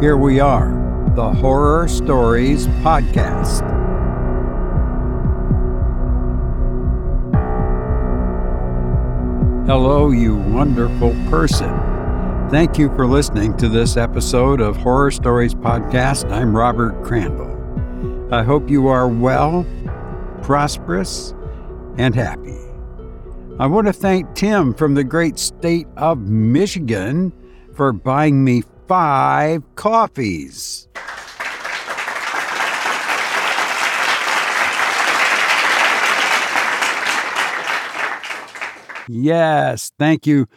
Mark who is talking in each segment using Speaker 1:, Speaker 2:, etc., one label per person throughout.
Speaker 1: here we are, the Horror Stories Podcast. Hello, you wonderful person. Thank you for listening to this episode of Horror Stories Podcast. I'm Robert Crandall. I hope you are well, prosperous, and happy. I want to thank Tim from the great state of Michigan for buying me five coffees. Yes, thank you.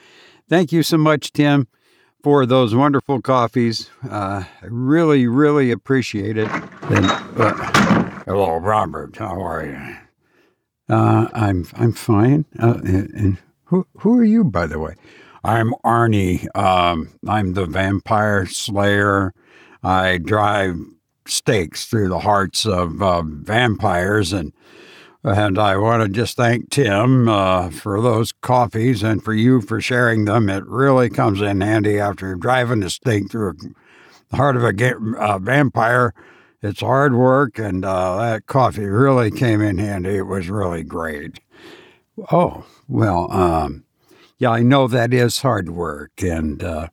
Speaker 1: Thank you so much, Tim, for those wonderful coffees. Uh, I really, really appreciate it. And, uh, hello, Robert. How are you? Uh, I'm I'm fine. Uh, and, and who who are you, by the way? I'm Arnie. Um, I'm the vampire slayer. I drive stakes through the hearts of uh, vampires, and and I want to just thank Tim uh, for those coffees and for you for sharing them. It really comes in handy after driving a stake through the heart of a uh, vampire. It's hard work, and uh, that coffee really came in handy. It was really great. Oh well. Um, yeah, I know that is hard work, and uh,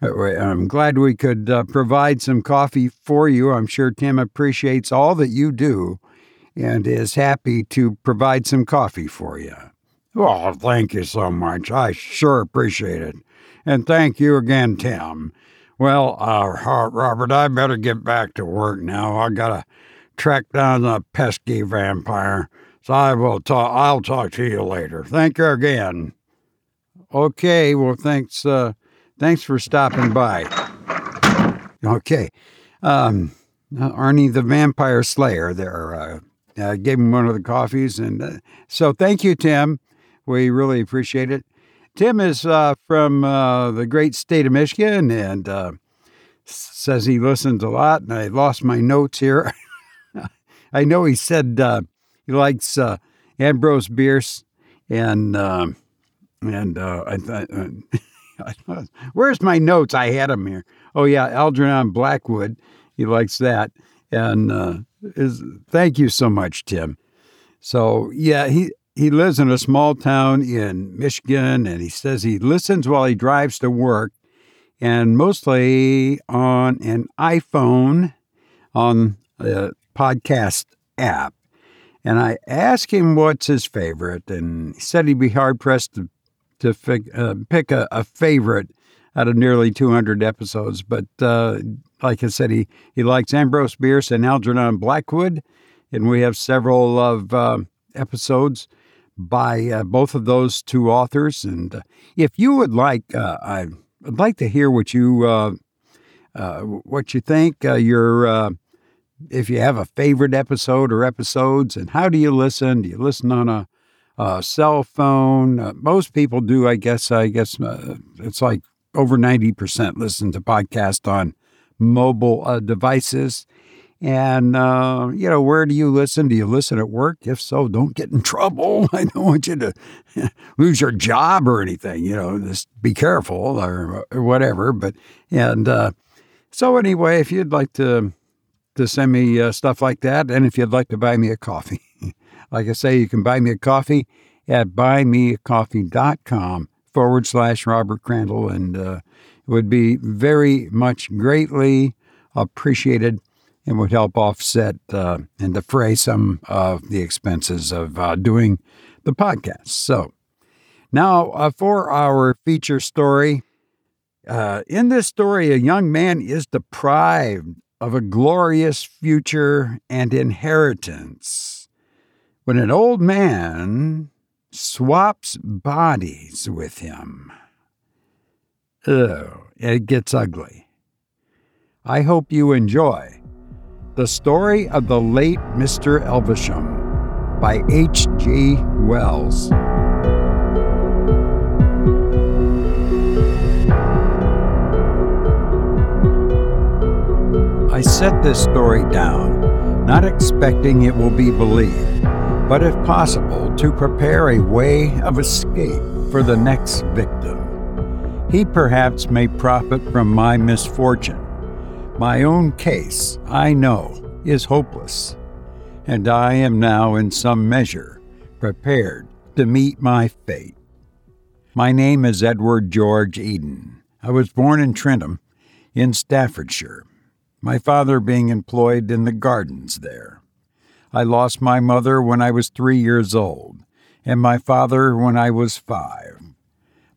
Speaker 1: I'm glad we could uh, provide some coffee for you. I'm sure Tim appreciates all that you do and is happy to provide some coffee for you. Well, thank you so much. I sure appreciate it. And thank you again, Tim. Well, uh, Robert, I better get back to work now. I gotta track down the pesky vampire. So I will talk. I'll talk to you later. Thank you again. Okay, well, thanks. Uh, thanks for stopping by. Okay, um, uh, Arnie the Vampire Slayer. There, uh, uh, gave him one of the coffees, and uh, so thank you, Tim. We really appreciate it. Tim is uh, from uh, the great state of Michigan, and uh, says he listens a lot. And I lost my notes here. I know he said uh, he likes uh, Ambrose Bierce and. Um, and uh, I thought, uh, where's my notes? I had them here. Oh yeah, Algernon Blackwood. He likes that. And uh, is thank you so much, Tim. So yeah, he he lives in a small town in Michigan, and he says he listens while he drives to work, and mostly on an iPhone on a podcast app. And I asked him what's his favorite, and he said he'd be hard pressed to to fig, uh, pick a, a, favorite out of nearly 200 episodes. But uh, like I said, he, he likes Ambrose Bierce and Algernon Blackwood. And we have several of uh, episodes by uh, both of those two authors. And uh, if you would like, uh, I'd like to hear what you what you think. your if you have a favorite episode or episodes, and how do you listen? Do you listen on a uh, cell phone. Uh, most people do, I guess. I guess uh, it's like over 90% listen to podcasts on mobile uh, devices. And, uh, you know, where do you listen? Do you listen at work? If so, don't get in trouble. I don't want you to lose your job or anything. You know, just be careful or, or whatever. But, and uh, so anyway, if you'd like to, to send me stuff like that, and if you'd like to buy me a coffee, like I say, you can buy me a coffee at buymeacoffee.com forward slash Robert Crandall, and uh, it would be very much greatly appreciated and would help offset uh, and defray some of the expenses of uh, doing the podcast. So, now uh, for our feature story. Uh, in this story, a young man is deprived of a glorious future and inheritance when an old man swaps bodies with him. Ugh, it gets ugly. I hope you enjoy The Story of the Late Mr. Elvesham by H.G. Wells. I set this story down, not expecting it will be believed but if possible, to prepare a way of escape for the next victim. He perhaps may profit from my misfortune, My own case, I know, is hopeless, and I am now in some measure prepared to meet my fate. My name is Edward George Eden. I was born in Trentham, in Staffordshire, my father being employed in the gardens there. I lost my mother when I was three years old, and my father when I was five.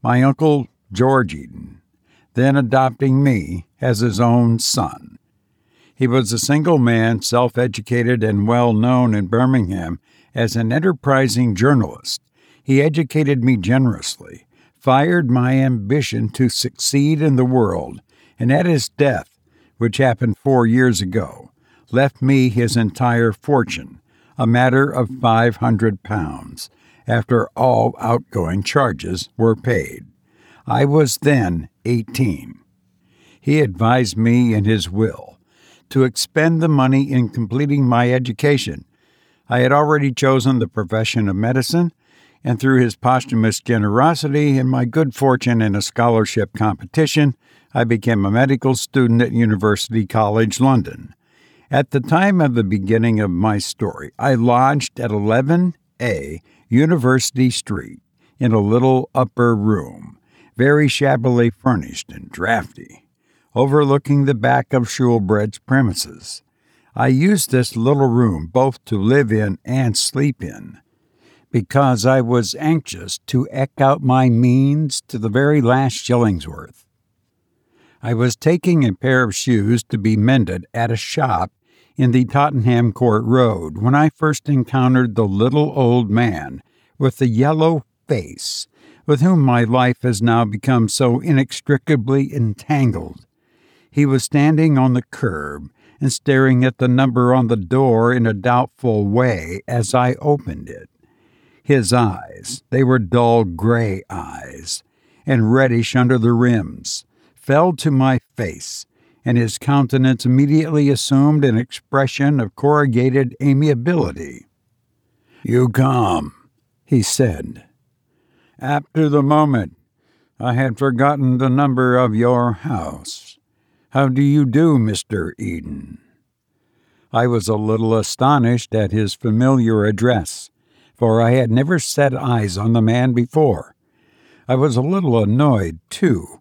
Speaker 1: My uncle, George Eden, then adopting me as his own son. He was a single man, self educated, and well known in Birmingham as an enterprising journalist. He educated me generously, fired my ambition to succeed in the world, and at his death, which happened four years ago, left me his entire fortune, a matter of five hundred pounds, after all outgoing charges were paid. I was then eighteen. He advised me in his will to expend the money in completing my education. I had already chosen the profession of medicine, and through his posthumous generosity and my good fortune in a scholarship competition, I became a medical student at University College London. At the time of the beginning of my story, I lodged at 11A University Street in a little upper room, very shabbily furnished and drafty, overlooking the back of Shoolbred's premises. I used this little room both to live in and sleep in because I was anxious to eke out my means to the very last shilling's worth. I was taking a pair of shoes to be mended at a shop in the Tottenham Court Road when I first encountered the little old man with the yellow face with whom my life has now become so inextricably entangled. He was standing on the curb and staring at the number on the door in a doubtful way as I opened it. His eyes, they were dull gray eyes, and reddish under the rims, fell to my face, and his countenance immediately assumed an expression of corrugated amiability. You come, he said. After the moment, I had forgotten the number of your house. How do you do, Mr. Eden? I was a little astonished at his familiar address for I had never set eyes on the man before. I was a little annoyed, too,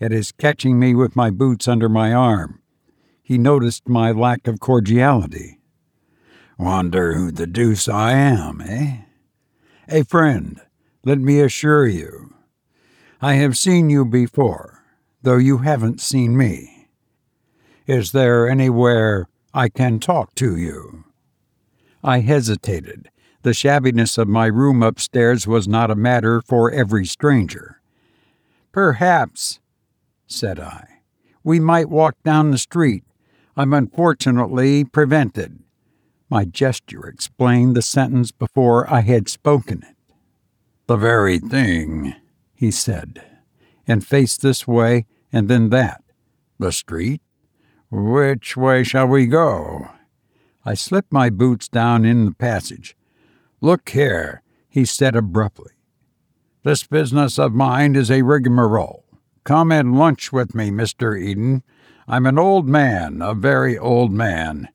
Speaker 1: at his catching me with my boots under my arm. He noticed my lack of cordiality. Wonder who the deuce I am, eh? A friend, let me assure you. I have seen you before, though you haven't seen me. Is there anywhere I can talk to you? I hesitated the shabbiness of my room upstairs was not a matter for every stranger. Perhaps, said I, we might walk down the street. I'm unfortunately prevented. My gesture explained the sentence before I had spoken it. The very thing, he said, and faced this way and then that. The street? Which way shall we go? I slipped my boots down in the passage. Look here, he said abruptly. This business of mine is a rigmarole. Come and lunch with me, Mr. Eden. I'm an old man, a very old man,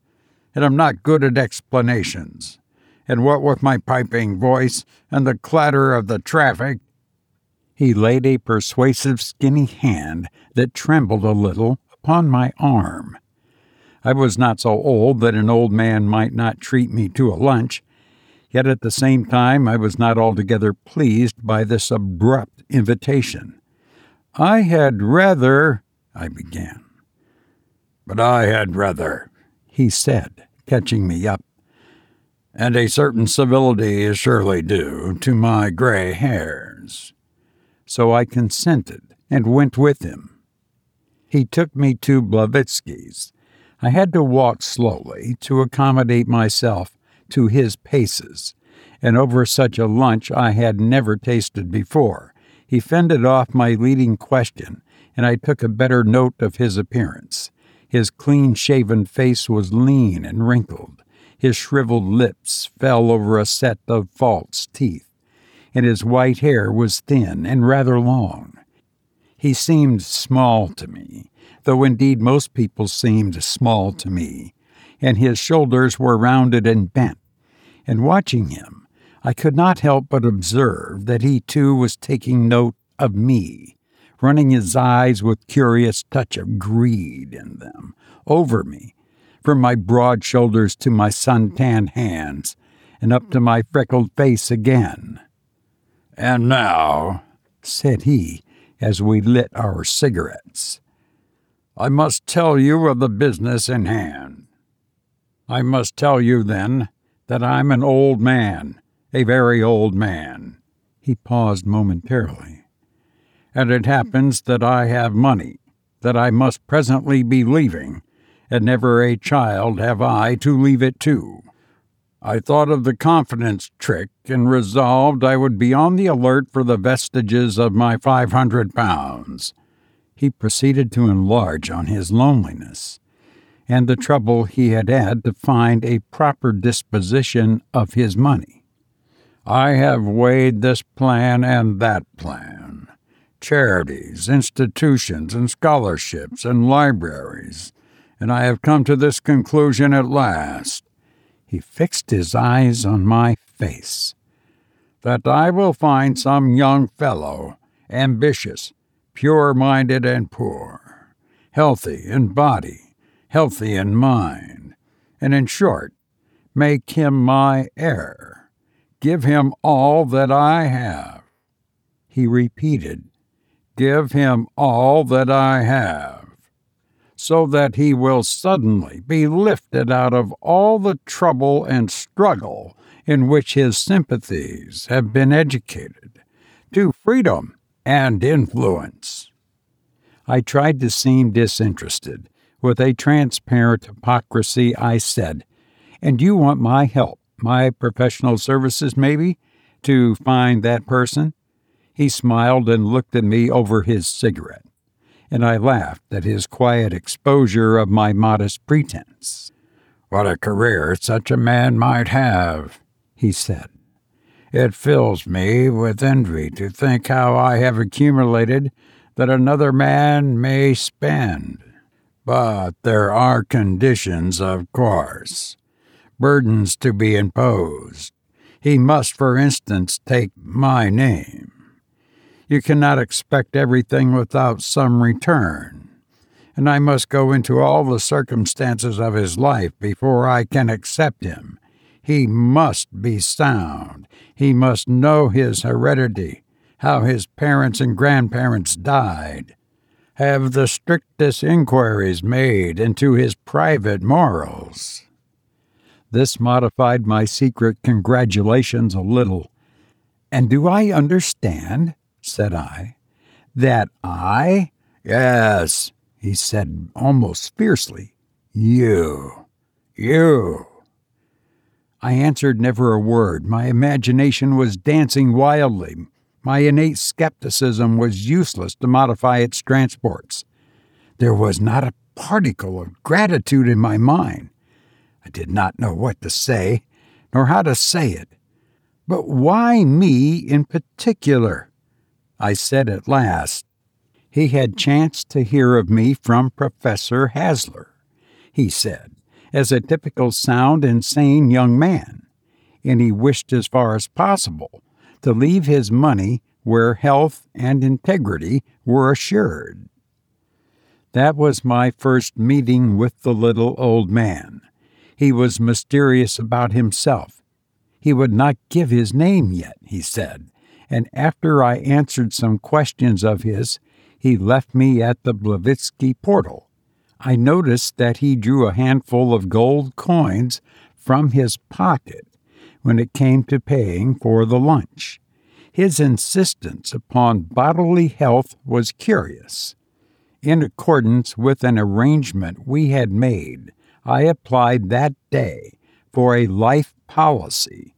Speaker 1: and I'm not good at explanations. And what with my piping voice and the clatter of the traffic, he laid a persuasive, skinny hand that trembled a little upon my arm. I was not so old that an old man might not treat me to a lunch, Yet at the same time, I was not altogether pleased by this abrupt invitation. I had rather, I began. But I had rather, he said, catching me up. And a certain civility is surely due to my gray hairs. So I consented and went with him. He took me to Blavatsky's. I had to walk slowly to accommodate myself to his paces, and over such a lunch I had never tasted before. He fended off my leading question, and I took a better note of his appearance. His clean shaven face was lean and wrinkled. His shriveled lips fell over a set of false teeth, and his white hair was thin and rather long. He seemed small to me, though indeed most people seemed small to me, and his shoulders were rounded and bent. And watching him, I could not help but observe that he too was taking note of me, running his eyes with curious touch of greed in them over me, from my broad shoulders to my sun-tanned hands, and up to my freckled face again. And now, said he, as we lit our cigarettes, I must tell you of the business in hand. I must tell you, then, that I'm an old man, a very old man. He paused momentarily. And it happens that I have money, that I must presently be leaving, and never a child have I to leave it to. I thought of the confidence trick and resolved I would be on the alert for the vestiges of my five hundred pounds. He proceeded to enlarge on his loneliness and the trouble he had had to find a proper disposition of his money. I have weighed this plan and that plan charities, institutions, and scholarships, and libraries, and I have come to this conclusion at last. He fixed his eyes on my face. That I will find some young fellow, ambitious, pure minded, and poor, healthy in body, healthy in mind, and in short, make him my heir. Give him all that I have. He repeated, Give him all that I have, so that he will suddenly be lifted out of all the trouble and struggle in which his sympathies have been educated to freedom and influence. I tried to seem disinterested, with a transparent hypocrisy, I said, And you want my help, my professional services, maybe, to find that person? He smiled and looked at me over his cigarette, and I laughed at his quiet exposure of my modest pretense. What a career such a man might have, he said. It fills me with envy to think how I have accumulated that another man may spend. But there are conditions, of course, burdens to be imposed. He must, for instance, take my name. You cannot expect everything without some return, and I must go into all the circumstances of his life before I can accept him. He must be sound. He must know his heredity, how his parents and grandparents died have the strictest inquiries made into his private morals. This modified my secret congratulations a little. And do I understand, said I, that I? Yes, he said almost fiercely. You. You. I answered never a word. My imagination was dancing wildly. My innate skepticism was useless to modify its transports. There was not a particle of gratitude in my mind. I did not know what to say, nor how to say it. But why me in particular? I said at last. He had chanced to hear of me from Professor Hasler, he said, as a typical sound and sane young man, and he wished as far as possible to leave his money where health and integrity were assured. That was my first meeting with the little old man. He was mysterious about himself. He would not give his name yet, he said, and after I answered some questions of his, he left me at the Blavitsky portal. I noticed that he drew a handful of gold coins from his pocket when it came to paying for the lunch. His insistence upon bodily health was curious. In accordance with an arrangement we had made, I applied that day for a life policy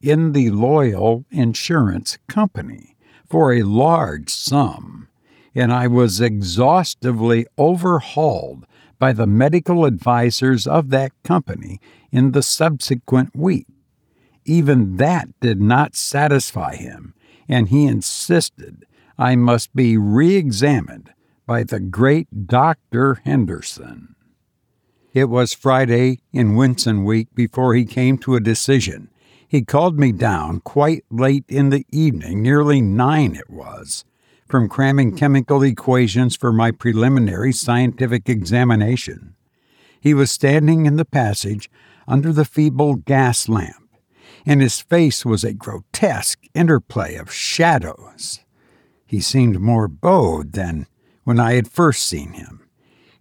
Speaker 1: in the Loyal Insurance Company for a large sum, and I was exhaustively overhauled by the medical advisers of that company in the subsequent week. Even that did not satisfy him, and he insisted I must be re examined by the great Dr. Henderson. It was Friday in Whitsun week before he came to a decision. He called me down quite late in the evening, nearly nine it was, from cramming chemical equations for my preliminary scientific examination. He was standing in the passage under the feeble gas lamp, and his face was a grotesque interplay of shadows. He seemed more bowed than when I had first seen him,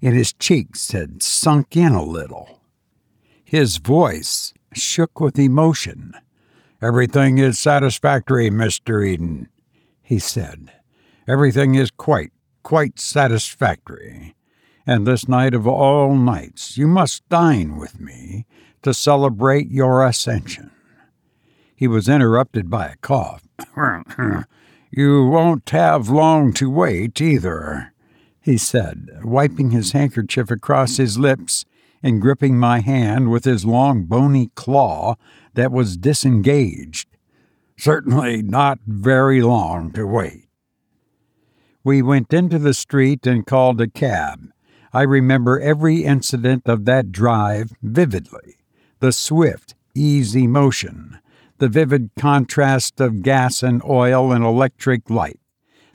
Speaker 1: and his cheeks had sunk in a little. His voice shook with emotion. Everything is satisfactory, Mr. Eden, he said. Everything is quite, quite satisfactory. And this night of all nights, you must dine with me to celebrate your ascension. He was interrupted by a cough. you won't have long to wait either, he said, wiping his handkerchief across his lips and gripping my hand with his long bony claw that was disengaged. Certainly not very long to wait. We went into the street and called a cab. I remember every incident of that drive vividly the swift, easy motion, the vivid contrast of gas and oil and electric light,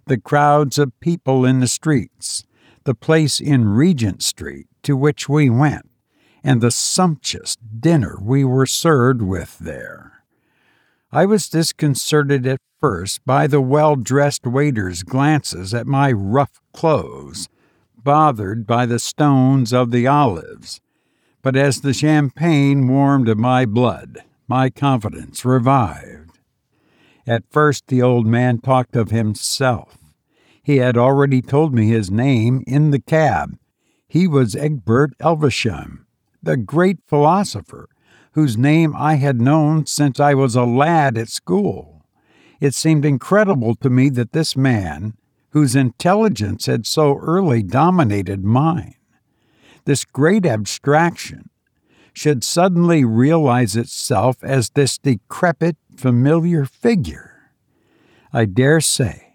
Speaker 1: the crowds of people in the streets, the place in Regent Street to which we went, and the sumptuous dinner we were served with there. I was disconcerted at first by the well dressed waiter's glances at my rough clothes, bothered by the stones of the olives but as the champagne warmed my blood, my confidence revived. At first, the old man talked of himself. He had already told me his name in the cab. He was Egbert Elvesham, the great philosopher, whose name I had known since I was a lad at school. It seemed incredible to me that this man, whose intelligence had so early dominated mine, this great abstraction, should suddenly realize itself as this decrepit, familiar figure. I dare say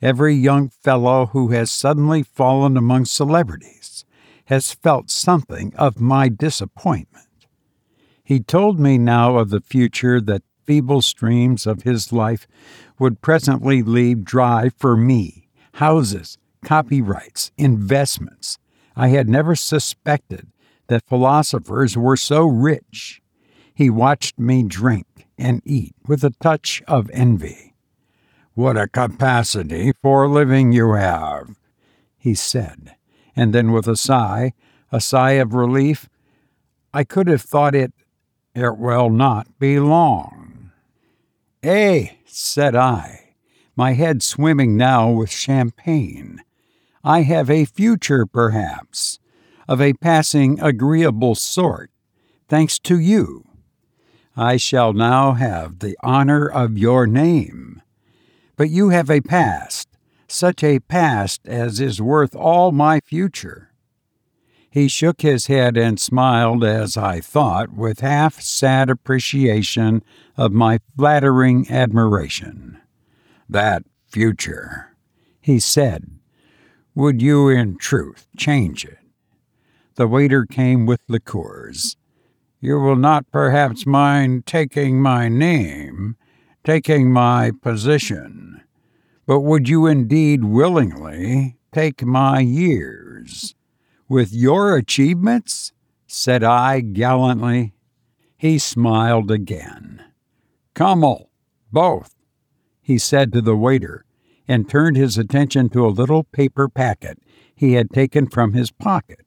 Speaker 1: every young fellow who has suddenly fallen among celebrities has felt something of my disappointment. He told me now of the future that feeble streams of his life would presently leave dry for me houses, copyrights, investments, I had never suspected that philosophers were so rich. He watched me drink and eat with a touch of envy. What a capacity for living you have, he said, and then with a sigh, a sigh of relief, I could have thought it, it will not be long. Eh, said I, my head swimming now with champagne. I have a future, perhaps, of a passing agreeable sort, thanks to you. I shall now have the honor of your name. But you have a past, such a past as is worth all my future. He shook his head and smiled, as I thought, with half sad appreciation of my flattering admiration. That future, he said, would you, in truth, change it? The waiter came with liqueurs. You will not perhaps mind taking my name, taking my position, but would you indeed willingly take my years? With your achievements? said I gallantly. He smiled again. Kummel, both, he said to the waiter, and turned his attention to a little paper packet he had taken from his pocket.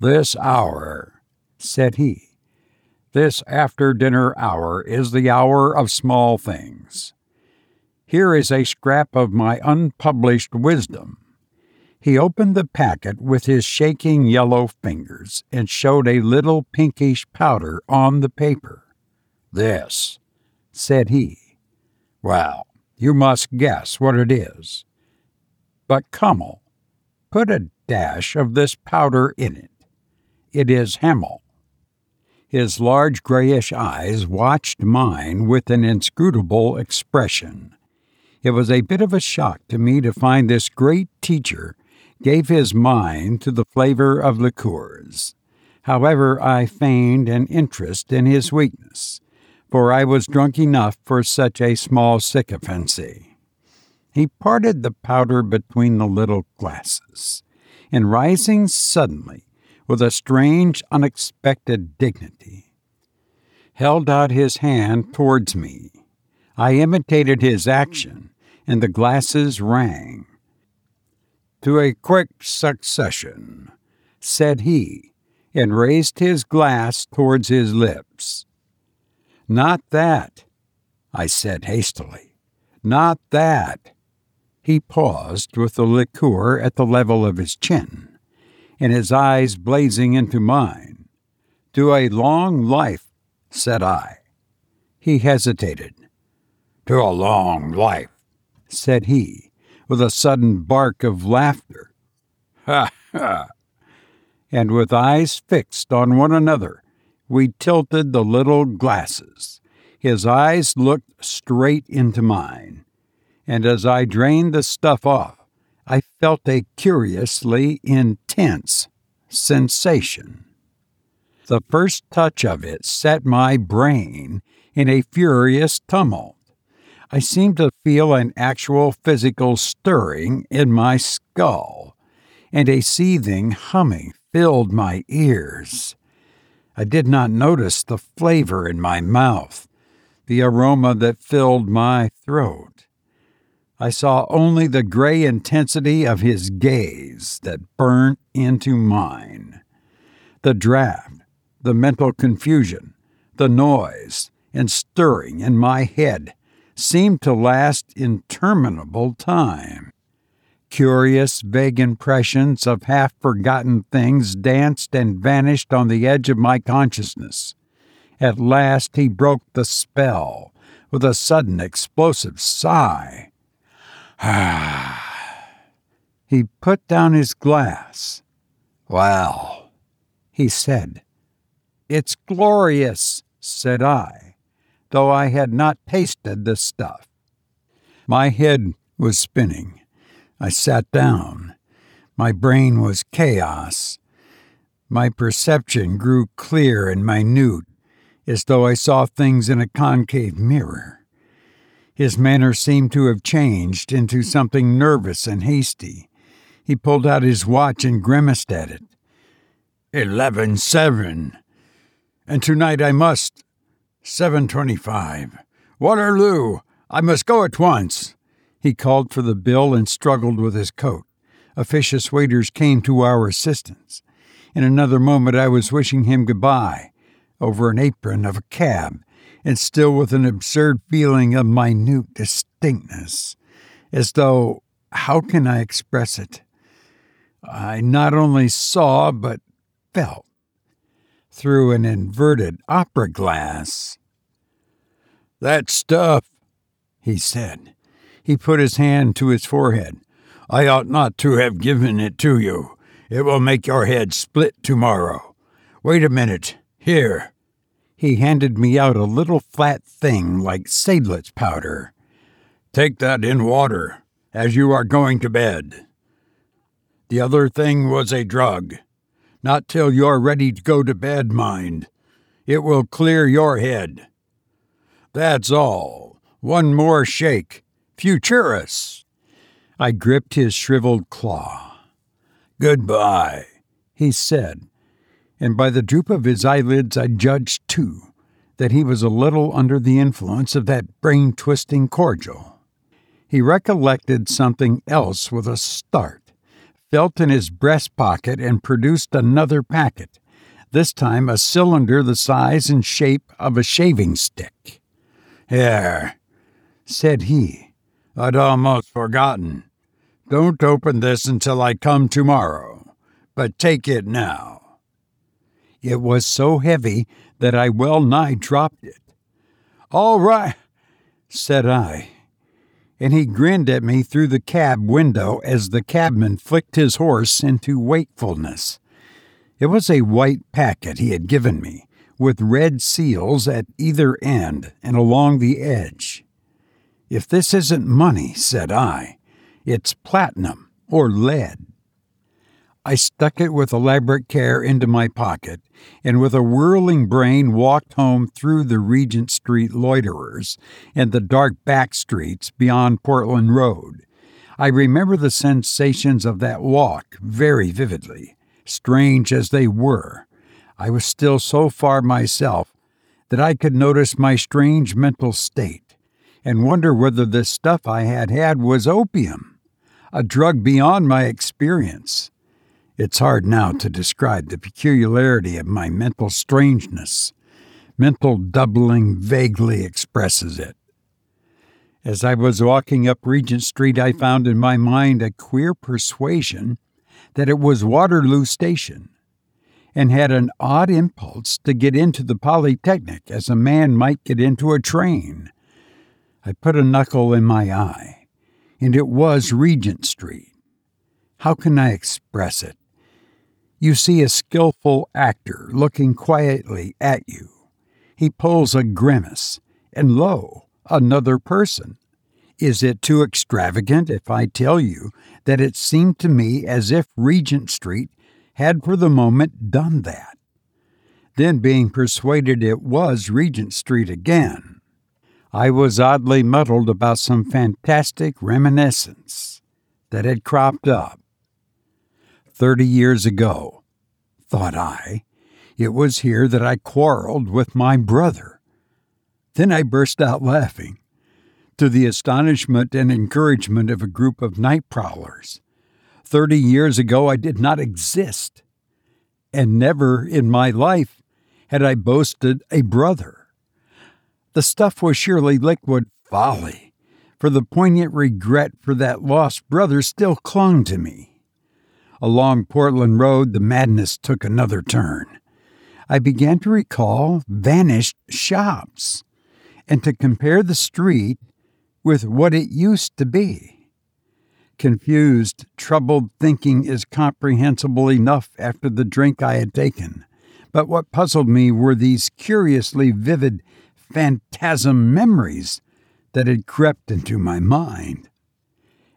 Speaker 1: This hour, said he, this after dinner hour is the hour of small things. Here is a scrap of my unpublished wisdom. He opened the packet with his shaking yellow fingers and showed a little pinkish powder on the paper. This, said he. Well, you must guess what it is. But Kummel, put a dash of this powder in it. It is Hemel. His large grayish eyes watched mine with an inscrutable expression. It was a bit of a shock to me to find this great teacher gave his mind to the flavor of liqueurs. However, I feigned an interest in his weakness, for I was drunk enough for such a small sycophancy. He parted the powder between the little glasses, and rising suddenly, with a strange, unexpected dignity, held out his hand towards me. I imitated his action, and the glasses rang. To a quick succession, said he, and raised his glass towards his lips. Not that, I said hastily. Not that. He paused with the liqueur at the level of his chin and his eyes blazing into mine. To a long life, said I. He hesitated. To a long life, said he, with a sudden bark of laughter. Ha ha! And with eyes fixed on one another, we tilted the little glasses. His eyes looked straight into mine, and as I drained the stuff off, I felt a curiously intense sensation. The first touch of it set my brain in a furious tumult. I seemed to feel an actual physical stirring in my skull, and a seething humming filled my ears. I did not notice the flavor in my mouth, the aroma that filled my throat. I saw only the gray intensity of his gaze that burnt into mine. The draft, the mental confusion, the noise and stirring in my head seemed to last interminable time. Curious, vague impressions of half forgotten things danced and vanished on the edge of my consciousness. At last he broke the spell with a sudden explosive sigh. he put down his glass. Well, he said. It's glorious, said I, though I had not tasted the stuff. My head was spinning. I sat down. My brain was chaos. My perception grew clear and minute, as though I saw things in a concave mirror. His manner seemed to have changed into something nervous and hasty. He pulled out his watch and grimaced at it. Eleven seven. And tonight I must. Seven twenty-five. Waterloo! I must go at once. He called for the bill and struggled with his coat. Officious waiters came to our assistance. In another moment I was wishing him goodbye over an apron of a cab and still with an absurd feeling of minute distinctness, as though, how can I express it? I not only saw, but felt through an inverted opera glass. That stuff, he said. He put his hand to his forehead. I ought not to have given it to you. It will make your head split tomorrow. Wait a minute. Here. He handed me out a little flat thing like Seidlitz powder. Take that in water as you are going to bed. The other thing was a drug. Not till you're ready to go to bed, mind. It will clear your head. That's all. One more shake. Futurus. I gripped his shriveled claw. Goodbye, he said and by the droop of his eyelids I judged, too, that he was a little under the influence of that brain twisting cordial. He recollected something else with a start, felt in his breast pocket, and produced another packet, this time a cylinder the size and shape of a shaving stick. Here, said he, I'd almost forgotten. Don't open this until I come tomorrow, but take it now. It was so heavy that I well nigh dropped it. All right, said I, and he grinned at me through the cab window as the cabman flicked his horse into wakefulness. It was a white packet he had given me, with red seals at either end and along the edge. If this isn't money, said I, it's platinum or lead. I stuck it with elaborate care into my pocket, and with a whirling brain walked home through the Regent Street loiterers and the dark back streets beyond Portland Road. I remember the sensations of that walk very vividly, strange as they were. I was still so far myself that I could notice my strange mental state and wonder whether the stuff I had had was opium, a drug beyond my experience. It's hard now to describe the peculiarity of my mental strangeness. Mental doubling vaguely expresses it. As I was walking up Regent Street, I found in my mind a queer persuasion that it was Waterloo Station, and had an odd impulse to get into the Polytechnic as a man might get into a train. I put a knuckle in my eye, and it was Regent Street. How can I express it? You see a skillful actor looking quietly at you. He pulls a grimace, and lo, another person. Is it too extravagant if I tell you that it seemed to me as if Regent Street had for the moment done that? Then, being persuaded it was Regent Street again, I was oddly muddled about some fantastic reminiscence that had cropped up Thirty years ago, thought I, it was here that I quarreled with my brother. Then I burst out laughing, to the astonishment and encouragement of a group of night prowlers. Thirty years ago, I did not exist, and never in my life had I boasted a brother. The stuff was surely liquid folly, for the poignant regret for that lost brother still clung to me. Along Portland Road, the madness took another turn. I began to recall vanished shops and to compare the street with what it used to be. Confused, troubled thinking is comprehensible enough after the drink I had taken, but what puzzled me were these curiously vivid phantasm memories that had crept into my mind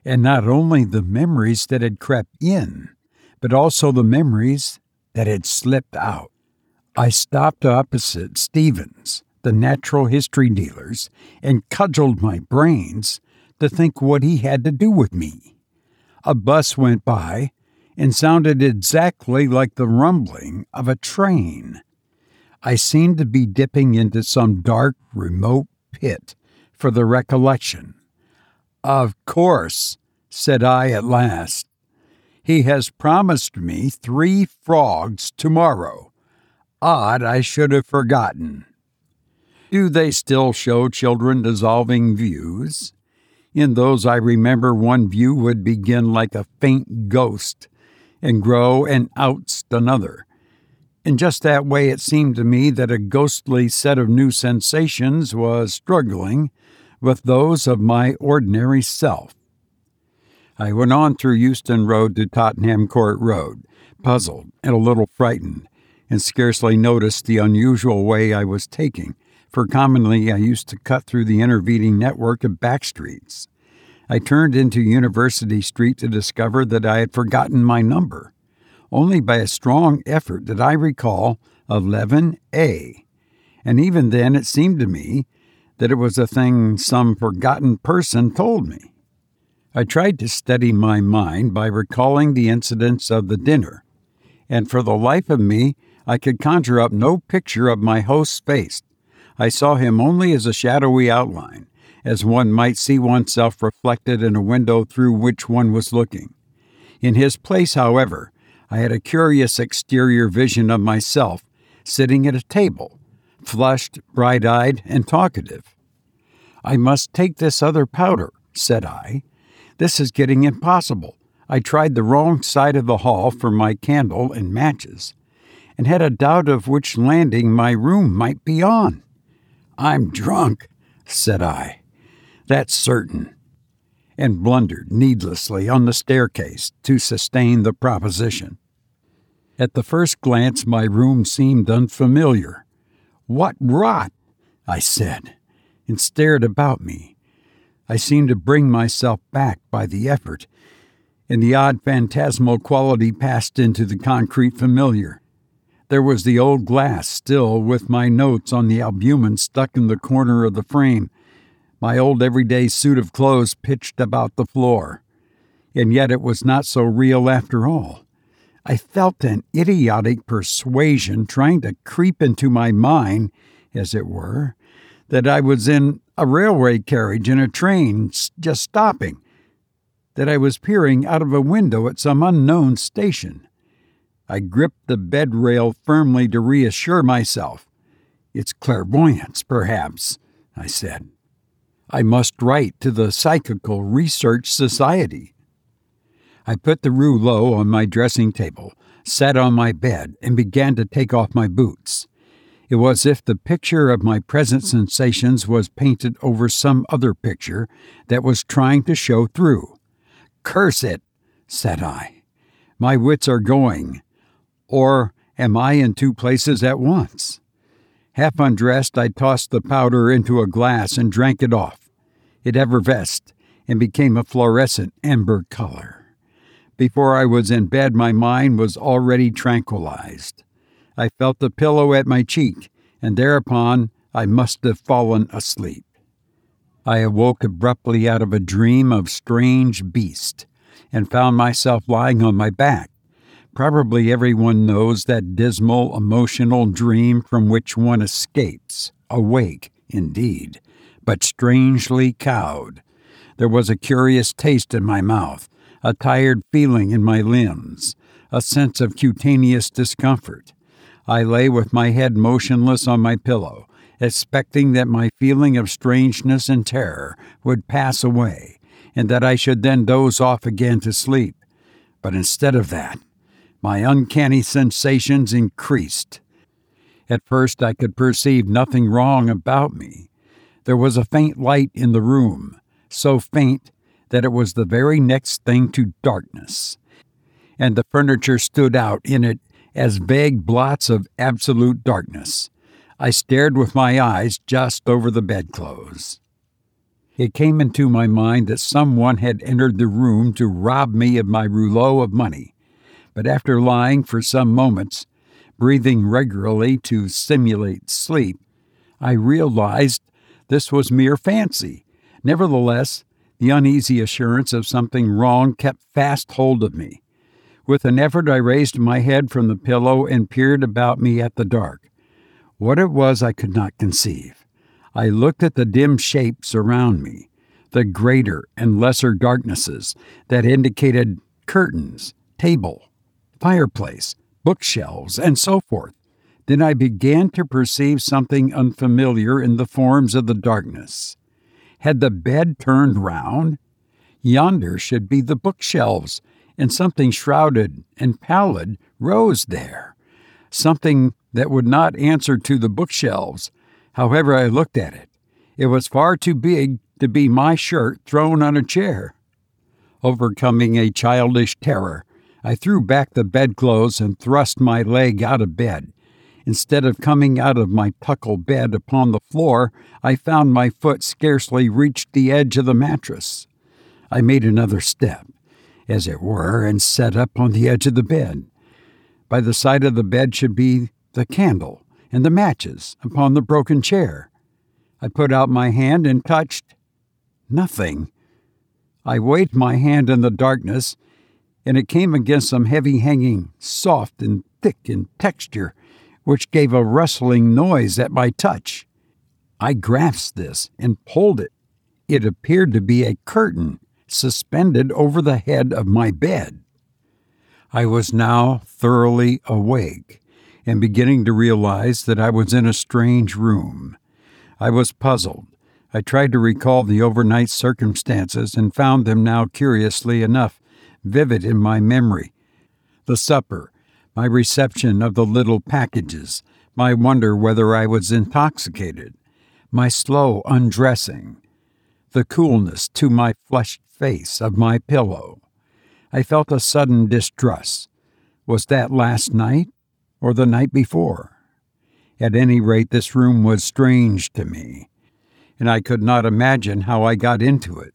Speaker 1: and not only the memories that had crept in, but also the memories that had slipped out. I stopped opposite Stevens, the natural history dealer's, and cudgeled my brains to think what he had to do with me. A bus went by and sounded exactly like the rumbling of a train. I seemed to be dipping into some dark, remote pit for the recollection. Of course, said I at last. He has promised me three frogs tomorrow. Odd I should have forgotten. Do they still show children dissolving views? In those I remember one view would begin like a faint ghost and grow and oust another. In just that way, it seemed to me that a ghostly set of new sensations was struggling with those of my ordinary self. I went on through Euston Road to Tottenham Court Road, puzzled and a little frightened, and scarcely noticed the unusual way I was taking, for commonly I used to cut through the intervening network of back streets. I turned into University Street to discover that I had forgotten my number. Only by a strong effort did I recall 11A, and even then it seemed to me that it was a thing some forgotten person told me. I tried to steady my mind by recalling the incidents of the dinner, and for the life of me, I could conjure up no picture of my host's face. I saw him only as a shadowy outline, as one might see oneself reflected in a window through which one was looking. In his place, however, I had a curious exterior vision of myself sitting at a table, flushed, bright eyed, and talkative. I must take this other powder, said I, this is getting impossible. I tried the wrong side of the hall for my candle and matches, and had a doubt of which landing my room might be on. I'm drunk, said I. That's certain. And blundered needlessly on the staircase to sustain the proposition. At the first glance, my room seemed unfamiliar. What rot! I said, and stared about me. I seemed to bring myself back by the effort, and the odd phantasmal quality passed into the concrete familiar. There was the old glass still, with my notes on the albumen stuck in the corner of the frame, my old everyday suit of clothes pitched about the floor. And yet it was not so real after all. I felt an idiotic persuasion trying to creep into my mind, as it were, that I was in a railway carriage in a train just stopping, that I was peering out of a window at some unknown station. I gripped the bed rail firmly to reassure myself. It's clairvoyance, perhaps, I said. I must write to the Psychical Research Society. I put the rouleau on my dressing table, sat on my bed, and began to take off my boots. It was as if the picture of my present sensations was painted over some other picture that was trying to show through. Curse it, said I. My wits are going. Or am I in two places at once? Half undressed, I tossed the powder into a glass and drank it off. It effervesced and became a fluorescent amber color. Before I was in bed, my mind was already tranquilized. I felt the pillow at my cheek, and thereupon I must have fallen asleep. I awoke abruptly out of a dream of strange beast and found myself lying on my back. Probably everyone knows that dismal, emotional dream from which one escapes, awake, indeed, but strangely cowed. There was a curious taste in my mouth, a tired feeling in my limbs, a sense of cutaneous discomfort. I lay with my head motionless on my pillow, expecting that my feeling of strangeness and terror would pass away, and that I should then doze off again to sleep. But instead of that, my uncanny sensations increased. At first, I could perceive nothing wrong about me. There was a faint light in the room, so faint that it was the very next thing to darkness, and the furniture stood out in it as vague blots of absolute darkness. I stared with my eyes just over the bedclothes. It came into my mind that someone had entered the room to rob me of my rouleau of money but after lying for some moments, breathing regularly to simulate sleep, I realized this was mere fancy. Nevertheless, the uneasy assurance of something wrong kept fast hold of me. With an effort, I raised my head from the pillow and peered about me at the dark. What it was, I could not conceive. I looked at the dim shapes around me, the greater and lesser darknesses that indicated curtains, table, fireplace, bookshelves, and so forth. Then I began to perceive something unfamiliar in the forms of the darkness. Had the bed turned round? Yonder should be the bookshelves, and something shrouded and pallid rose there. Something that would not answer to the bookshelves, however I looked at it. It was far too big to be my shirt thrown on a chair. Overcoming a childish terror, I threw back the bedclothes and thrust my leg out of bed. Instead of coming out of my truckle bed upon the floor, I found my foot scarcely reached the edge of the mattress. I made another step, as it were, and sat up on the edge of the bed. By the side of the bed should be the candle and the matches upon the broken chair. I put out my hand and touched nothing. I waved my hand in the darkness and it came against some heavy hanging, soft and thick in texture, which gave a rustling noise at my touch. I grasped this and pulled it. It appeared to be a curtain suspended over the head of my bed. I was now thoroughly awake and beginning to realize that I was in a strange room. I was puzzled. I tried to recall the overnight circumstances and found them now, curiously enough, vivid in my memory. The supper, my reception of the little packages, my wonder whether I was intoxicated, my slow undressing, the coolness to my flushed face of my pillow. I felt a sudden distrust. Was that last night or the night before? At any rate, this room was strange to me, and I could not imagine how I got into it.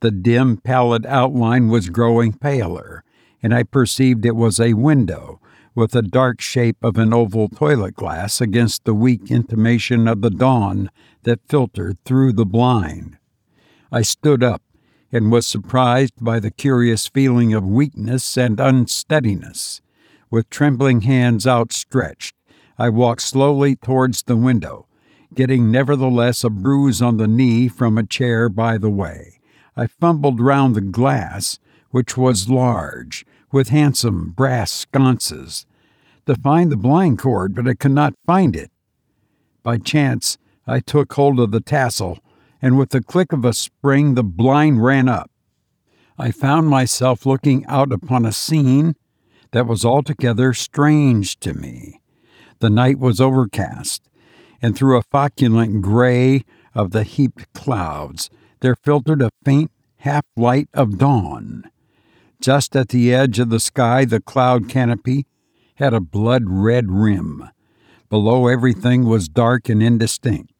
Speaker 1: The dim, pallid outline was growing paler, and I perceived it was a window with the dark shape of an oval toilet glass against the weak intimation of the dawn that filtered through the blind. I stood up and was surprised by the curious feeling of weakness and unsteadiness. With trembling hands outstretched, I walked slowly towards the window, getting nevertheless a bruise on the knee from a chair by the way. I fumbled round the glass, which was large, with handsome brass sconces, to find the blind cord, but I could not find it. By chance, I took hold of the tassel, and with the click of a spring, the blind ran up. I found myself looking out upon a scene that was altogether strange to me. The night was overcast, and through a flocculent gray of the heaped clouds there filtered a faint half light of dawn. Just at the edge of the sky, the cloud canopy had a blood red rim. Below everything was dark and indistinct.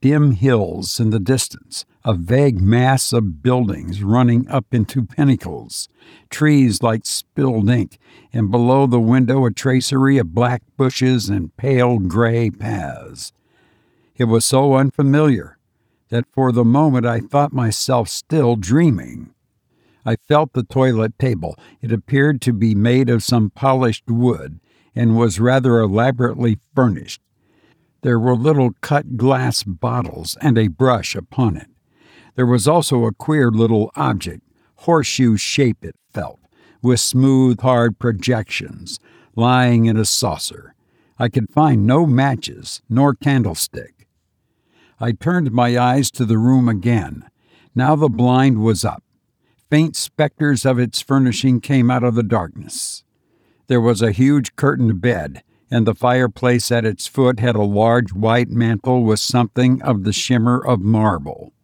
Speaker 1: Dim hills in the distance, a vague mass of buildings running up into pinnacles, trees like spilled ink, and below the window a tracery of black bushes and pale gray paths. It was so unfamiliar that for the moment I thought myself still dreaming. I felt the toilet table. It appeared to be made of some polished wood and was rather elaborately furnished. There were little cut glass bottles and a brush upon it. There was also a queer little object, horseshoe shape it felt, with smooth, hard projections, lying in a saucer. I could find no matches nor candlestick. I turned my eyes to the room again. Now the blind was up. Faint specters of its furnishing came out of the darkness. There was a huge curtained bed, and the fireplace at its foot had a large white mantel with something of the shimmer of marble.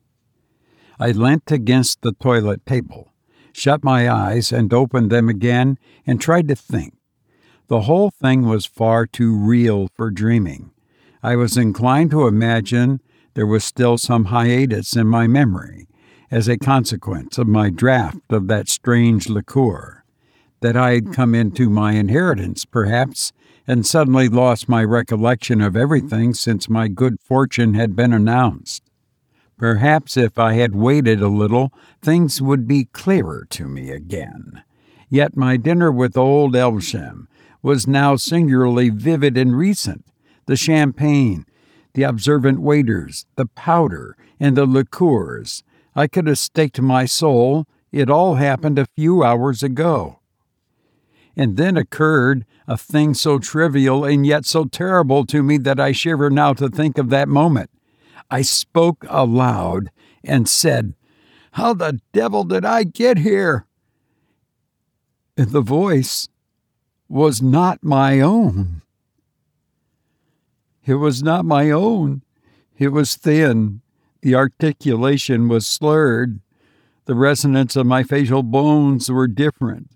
Speaker 1: I leant against the toilet table, shut my eyes, and opened them again, and tried to think. The whole thing was far too real for dreaming. I was inclined to imagine there was still some hiatus in my memory, as a consequence of my draught of that strange liqueur, that I had come into my inheritance, perhaps, and suddenly lost my recollection of everything since my good fortune had been announced. Perhaps if I had waited a little, things would be clearer to me again. Yet my dinner with old Elvesham was now singularly vivid and recent. The champagne, the observant waiters, the powder, and the liqueurs, I could have staked my soul it all happened a few hours ago. And then occurred a thing so trivial and yet so terrible to me that I shiver now to think of that moment. I spoke aloud and said, How the devil did I get here? And the voice was not my own. It was not my own. It was thin the articulation was slurred. The resonance of my facial bones were different.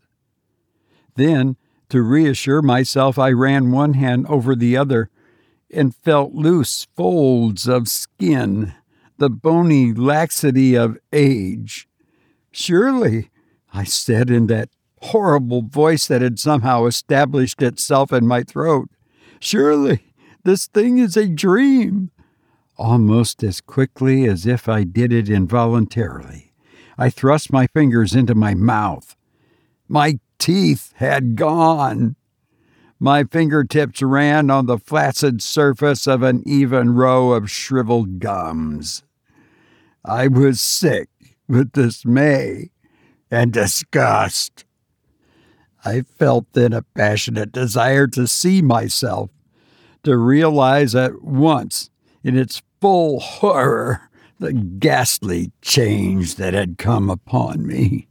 Speaker 1: Then, to reassure myself, I ran one hand over the other and felt loose folds of skin, the bony laxity of age. Surely, I said in that horrible voice that had somehow established itself in my throat, surely this thing is a dream almost as quickly as if I did it involuntarily. I thrust my fingers into my mouth. My teeth had gone. My fingertips ran on the flaccid surface of an even row of shriveled gums. I was sick with dismay and disgust. I felt then a passionate desire to see myself, to realize at once in its full horror the ghastly change that had come upon me.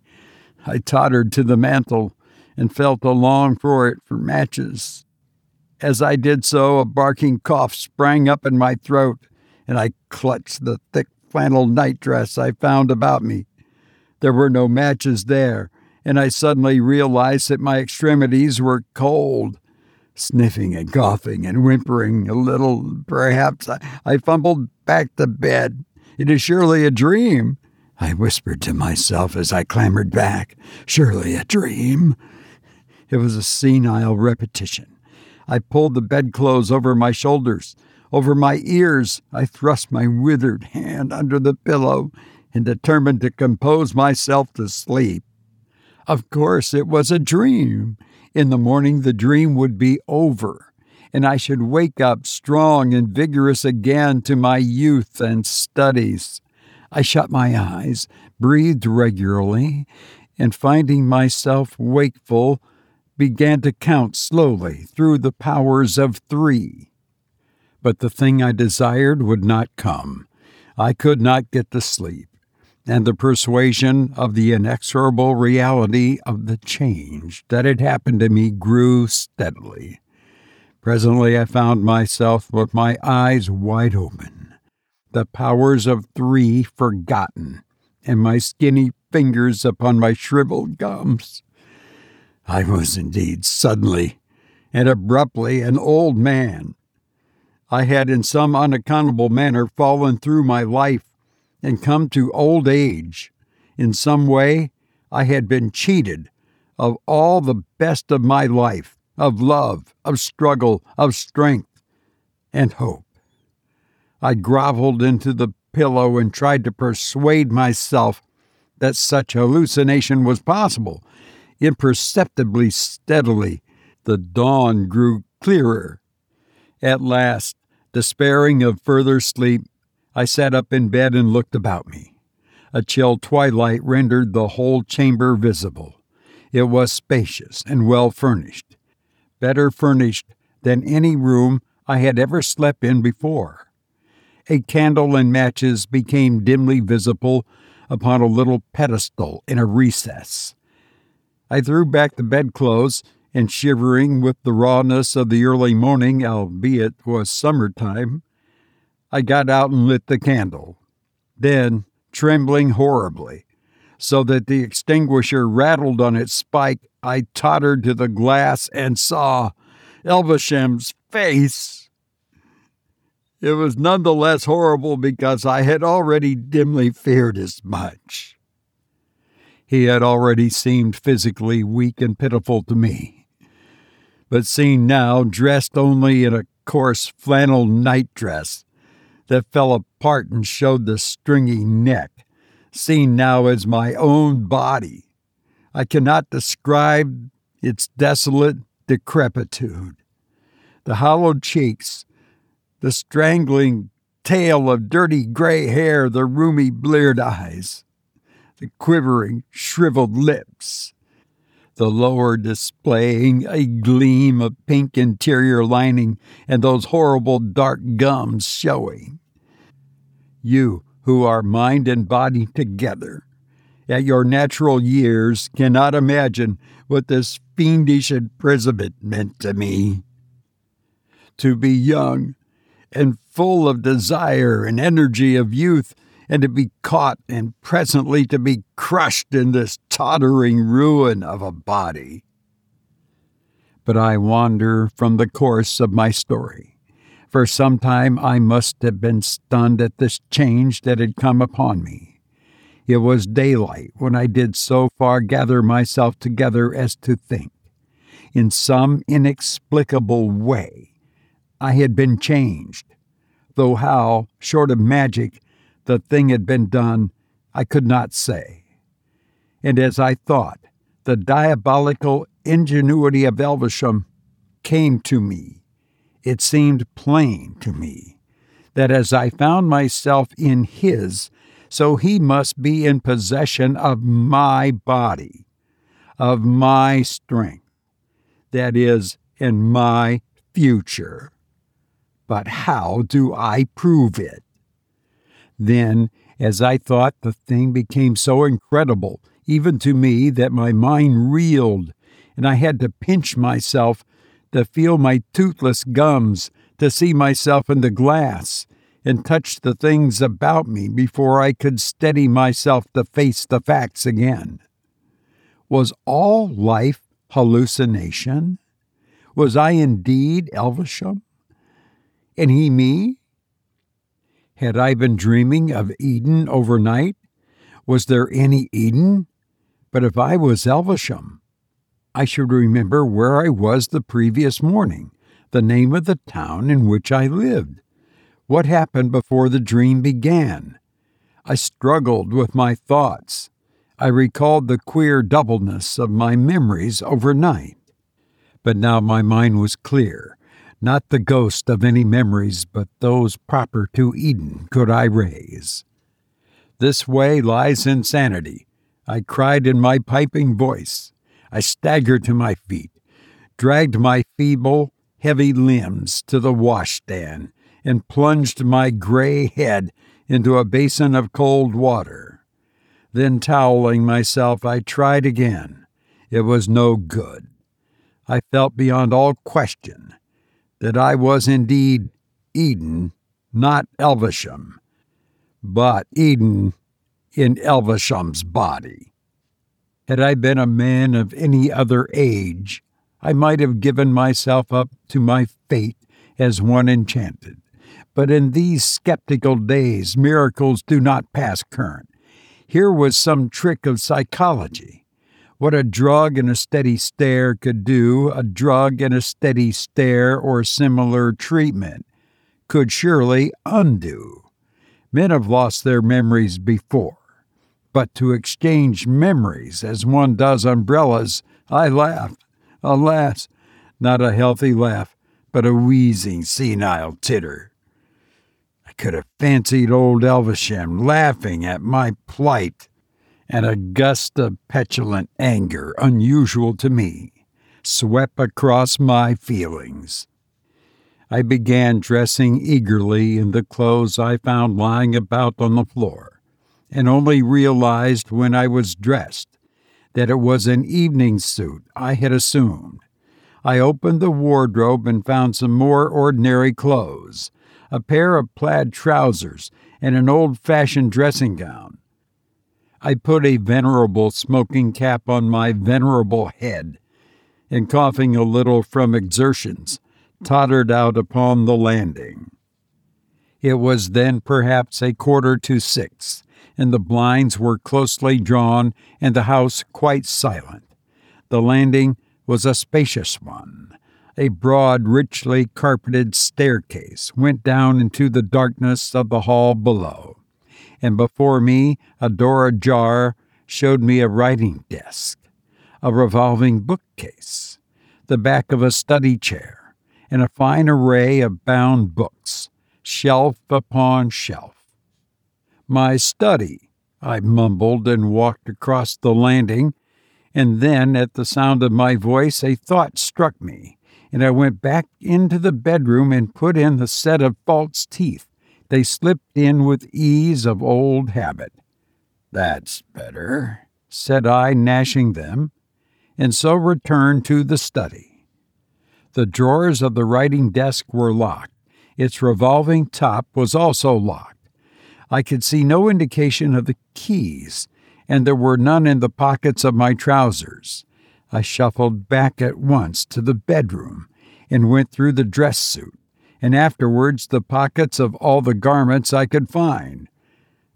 Speaker 1: I tottered to the mantel and felt along for it for matches. As I did so, a barking cough sprang up in my throat, and I clutched the thick flannel nightdress I found about me. There were no matches there, and I suddenly realized that my extremities were cold sniffing and coughing and whimpering a little. Perhaps I, I fumbled back to bed. It is surely a dream. I whispered to myself as I clambered back. Surely a dream. It was a senile repetition. I pulled the bedclothes over my shoulders. Over my ears, I thrust my withered hand under the pillow and determined to compose myself to sleep. Of course, it was a dream. In the morning, the dream would be over, and I should wake up strong and vigorous again to my youth and studies. I shut my eyes, breathed regularly, and finding myself wakeful, began to count slowly through the powers of three. But the thing I desired would not come. I could not get to sleep, and the persuasion of the inexorable reality of the change that had happened to me grew steadily. Presently I found myself with my eyes wide open the powers of three forgotten, and my skinny fingers upon my shriveled gums. I was indeed suddenly and abruptly an old man. I had in some unaccountable manner fallen through my life and come to old age. In some way, I had been cheated of all the best of my life, of love, of struggle, of strength, and hope. I groveled into the pillow and tried to persuade myself that such hallucination was possible. Imperceptibly, steadily, the dawn grew clearer. At last, despairing of further sleep, I sat up in bed and looked about me. A chill twilight rendered the whole chamber visible. It was spacious and well furnished, better furnished than any room I had ever slept in before a candle and matches became dimly visible upon a little pedestal in a recess. I threw back the bedclothes, and shivering with the rawness of the early morning, albeit it was summer time, I got out and lit the candle. Then, trembling horribly, so that the extinguisher rattled on its spike, I tottered to the glass and saw Elvesham's face. It was none the less horrible because I had already dimly feared as much. He had already seemed physically weak and pitiful to me. But seen now, dressed only in a coarse flannel nightdress that fell apart and showed the stringy neck, seen now as my own body, I cannot describe its desolate decrepitude. The hollowed cheeks, the strangling tail of dirty gray hair, the rheumy bleared eyes, the quivering shriveled lips, the lower displaying a gleam of pink interior lining, and those horrible dark gums showing. You, who are mind and body together, at your natural years, cannot imagine what this fiendish imprisonment meant to me. To be young, and full of desire and energy of youth, and to be caught and presently to be crushed in this tottering ruin of a body. But I wander from the course of my story. For some time I must have been stunned at this change that had come upon me. It was daylight when I did so far gather myself together as to think. In some inexplicable way, I had been changed, though how, short of magic, the thing had been done, I could not say. And as I thought, the diabolical ingenuity of Elvesham came to me. It seemed plain to me that as I found myself in his, so he must be in possession of my body, of my strength, that is, in my future. But how do I prove it? Then, as I thought, the thing became so incredible, even to me, that my mind reeled, and I had to pinch myself to feel my toothless gums, to see myself in the glass, and touch the things about me before I could steady myself to face the facts again. Was all life hallucination? Was I indeed Elvesham? and he me? Had I been dreaming of Eden overnight? Was there any Eden? But if I was Elvesham, I should remember where I was the previous morning, the name of the town in which I lived. What happened before the dream began? I struggled with my thoughts. I recalled the queer doubleness of my memories overnight. But now my mind was clear. Not the ghost of any memories, but those proper to Eden could I raise. This way lies insanity, I cried in my piping voice. I staggered to my feet, dragged my feeble, heavy limbs to the washstand, and plunged my gray head into a basin of cold water. Then, toweling myself, I tried again. It was no good. I felt beyond all question that I was indeed Eden, not Elvesham, but Eden in Elvesham's body. Had I been a man of any other age, I might have given myself up to my fate as one enchanted. But in these skeptical days, miracles do not pass current. Here was some trick of psychology. What a drug and a steady stare could do, a drug and a steady stare or similar treatment could surely undo. Men have lost their memories before but to exchange memories as one does umbrellas, I laughed. Alas, not a healthy laugh, but a wheezing, senile titter. I could have fancied old Elvesham laughing at my plight, and a gust of petulant anger, unusual to me, swept across my feelings. I began dressing eagerly in the clothes I found lying about on the floor and only realized when I was dressed that it was an evening suit I had assumed. I opened the wardrobe and found some more ordinary clothes a pair of plaid trousers and an old fashioned dressing gown. I put a venerable smoking cap on my venerable head, and coughing a little from exertions, tottered out upon the landing. It was then perhaps a quarter to six, and the blinds were closely drawn and the house quite silent. The landing was a spacious one. A broad, richly carpeted staircase went down into the darkness of the hall below, and before me, a door ajar showed me a writing desk, a revolving bookcase, the back of a study chair, and a fine array of bound books, shelf upon shelf. My study, I mumbled and walked across the landing, and then, at the sound of my voice, a thought struck me, and I went back into the bedroom and put in the set of false teeth. They slipped in with ease of old habit. That's better, said I, gnashing them, and so returned to the study. The drawers of the writing desk were locked. Its revolving top was also locked. I could see no indication of the keys, and there were none in the pockets of my trousers. I shuffled back at once to the bedroom and went through the dress suit, and afterwards the pockets of all the garments I could find.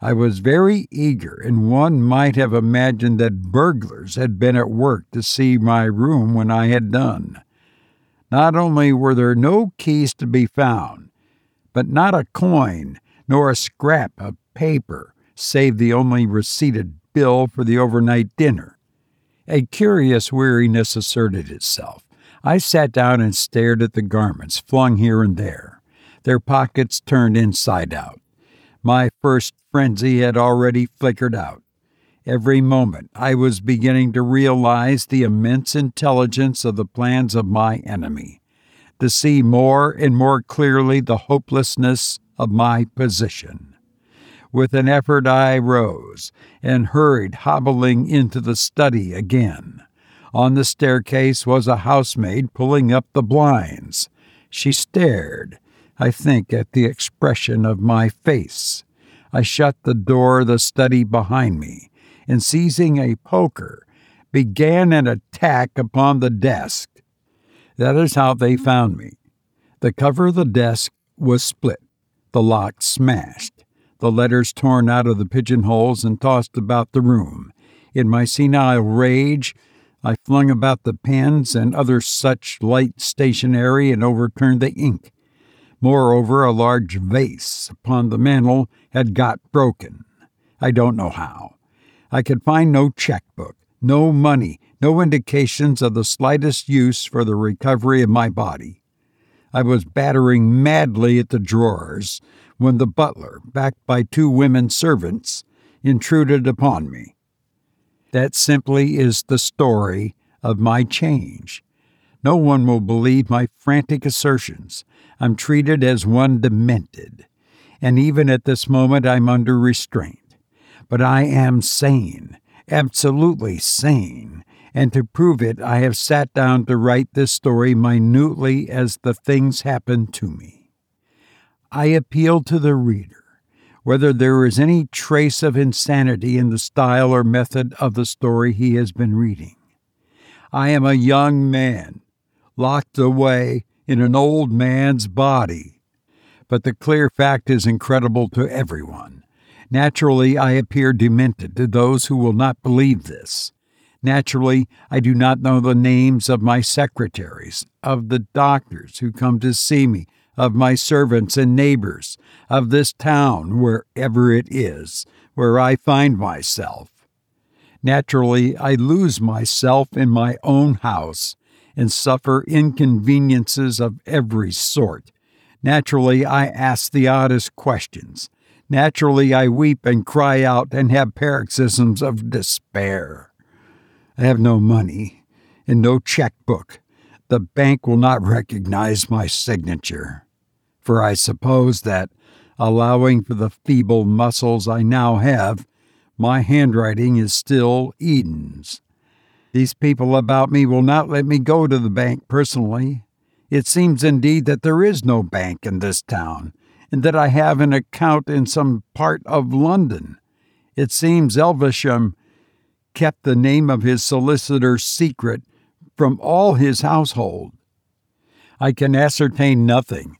Speaker 1: I was very eager, and one might have imagined that burglars had been at work to see my room when I had done. Not only were there no keys to be found, but not a coin nor a scrap of paper, save the only receipted bill for the overnight dinner. A curious weariness asserted itself. I sat down and stared at the garments flung here and there, their pockets turned inside out. My first frenzy had already flickered out. Every moment I was beginning to realize the immense intelligence of the plans of my enemy, to see more and more clearly the hopelessness of my position. With an effort, I rose and hurried hobbling into the study again. On the staircase was a housemaid pulling up the blinds. She stared, I think, at the expression of my face. I shut the door of the study behind me and, seizing a poker, began an attack upon the desk. That is how they found me. The cover of the desk was split the lock smashed. the letters torn out of the pigeonholes and tossed about the room. In my senile rage, I flung about the pens and other such light stationery and overturned the ink. Moreover, a large vase upon the mantel had got broken. I don't know how. I could find no checkbook, no money, no indications of the slightest use for the recovery of my body. I was battering madly at the drawers when the butler, backed by two women servants, intruded upon me. That simply is the story of my change. No one will believe my frantic assertions. I'm treated as one demented, and even at this moment I'm under restraint. But I am sane, absolutely sane, and to prove it, I have sat down to write this story minutely as the things happened to me. I appeal to the reader whether there is any trace of insanity in the style or method of the story he has been reading. I am a young man, locked away in an old man's body. But the clear fact is incredible to everyone. Naturally, I appear demented to those who will not believe this. Naturally, I do not know the names of my secretaries, of the doctors who come to see me, of my servants and neighbors, of this town, wherever it is, where I find myself. Naturally, I lose myself in my own house and suffer inconveniences of every sort. Naturally, I ask the oddest questions. Naturally, I weep and cry out and have paroxysms of despair. I have no money and no checkbook. The bank will not recognize my signature for I suppose that, allowing for the feeble muscles I now have, my handwriting is still Eden's. These people about me will not let me go to the bank personally. It seems indeed that there is no bank in this town, and that I have an account in some part of London. It seems Elvesham kept the name of his solicitor secret from all his household. I can ascertain nothing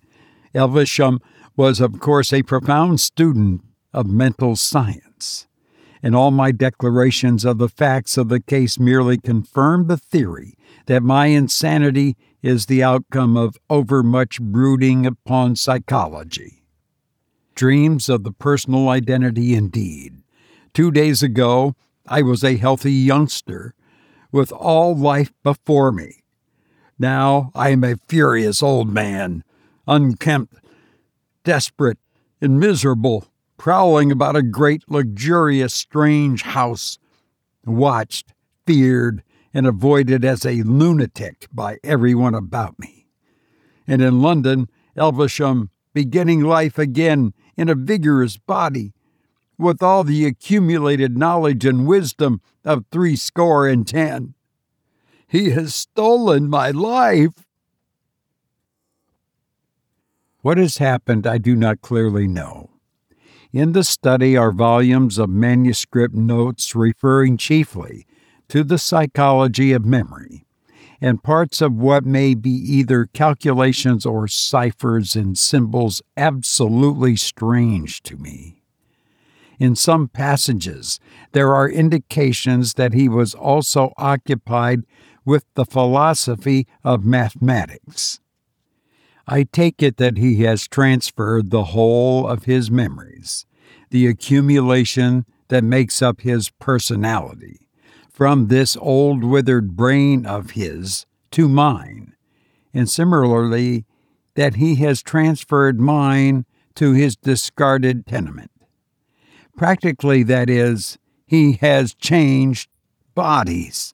Speaker 1: Elvesham was, of course, a profound student of mental science, and all my declarations of the facts of the case merely confirm the theory that my insanity is the outcome of overmuch brooding upon psychology. Dreams of the personal identity, indeed. Two days ago, I was a healthy youngster with all life before me. Now I am a furious old man unkempt, desperate, and miserable, prowling about a great, luxurious, strange house, watched, feared, and avoided as a lunatic by everyone about me. And in London, Elvesham, beginning life again in a vigorous body, with all the accumulated knowledge and wisdom of threescore and ten. He has stolen my life. What has happened, I do not clearly know. In the study are volumes of manuscript notes referring chiefly to the psychology of memory, and parts of what may be either calculations or ciphers and symbols absolutely strange to me. In some passages, there are indications that he was also occupied with the philosophy of mathematics. I take it that he has transferred the whole of his memories, the accumulation that makes up his personality, from this old withered brain of his to mine, and similarly, that he has transferred mine to his discarded tenement. Practically, that is, he has changed bodies.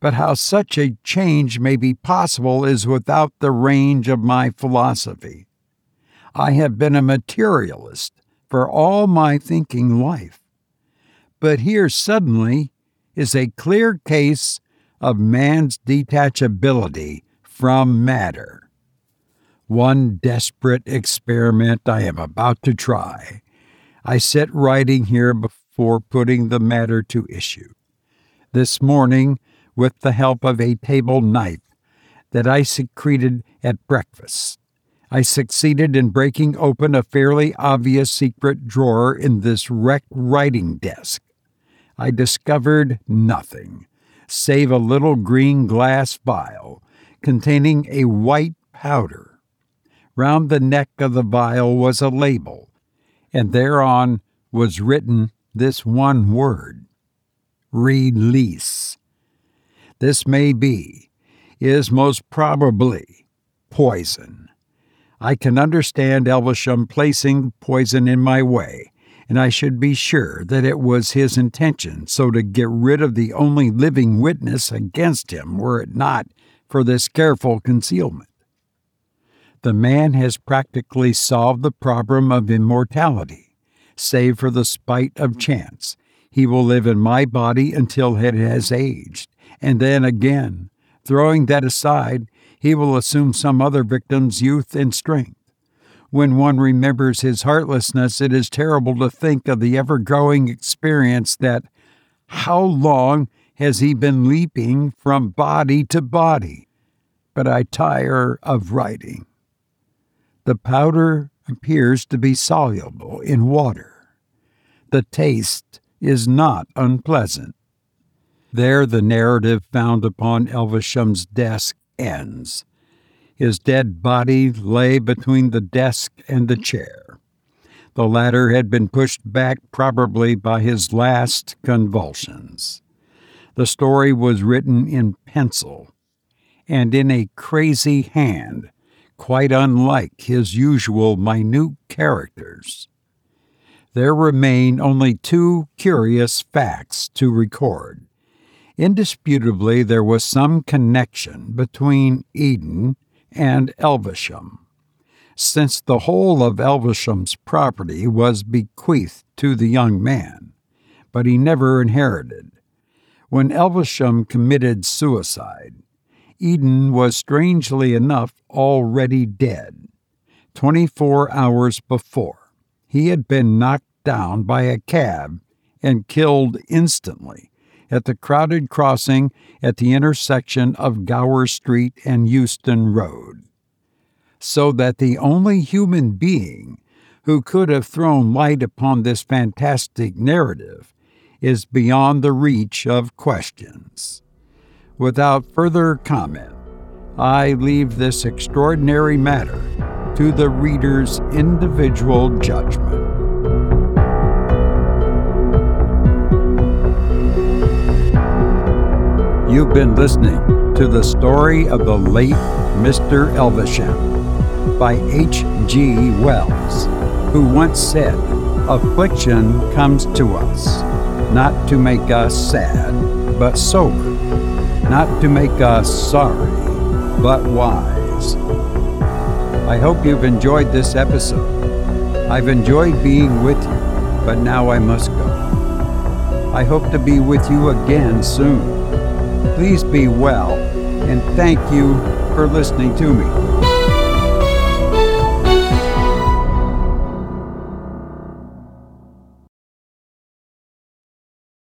Speaker 1: But how such a change may be possible is without the range of my philosophy. I have been a materialist for all my thinking life. But here suddenly is a clear case of man's detachability from matter. One desperate experiment I am about to try. I sit writing here before putting the matter to issue. This morning with the help of a table knife that I secreted at breakfast. I succeeded in breaking open a fairly obvious secret drawer in this wrecked writing desk. I discovered nothing save a little green glass vial containing a white powder. Round the neck of the vial was a label, and thereon was written this one word release. This may be, is most probably, poison. I can understand Elvesham placing poison in my way, and I should be sure that it was his intention so to get rid of the only living witness against him were it not for this careful concealment. The man has practically solved the problem of immortality, save for the spite of chance. He will live in my body until it has aged, and then again, throwing that aside, he will assume some other victim's youth and strength. When one remembers his heartlessness, it is terrible to think of the ever growing experience that how long has he been leaping from body to body? But I tire of writing. The powder appears to be soluble in water. The taste is not unpleasant. There, the narrative found upon Elvesham's desk ends. His dead body lay between the desk and the chair. The latter had been pushed back probably by his last convulsions. The story was written in pencil and in a crazy hand, quite unlike his usual minute characters. There remain only two curious facts to record. Indisputably, there was some connection between Eden and Elvesham, since the whole of Elvesham's property was bequeathed to the young man, but he never inherited. When Elvesham committed suicide, Eden was strangely enough already dead. Twenty four hours before, he had been knocked down by a cab and killed instantly at the crowded crossing at the intersection of Gower Street and Euston Road. So that the only human being who could have thrown light upon this fantastic narrative is beyond the reach of questions. Without further comment, I leave this extraordinary matter to the reader's individual judgment. You've been listening to the story of the late Mr. Elvesham by H.G. Wells, who once said, Affliction comes to us, not to make us sad, but sober not to make us sorry, but wise. I hope you've enjoyed this episode. I've enjoyed being with you, but now I must go. I hope to be with you again soon. Please be well, and thank you for listening to me.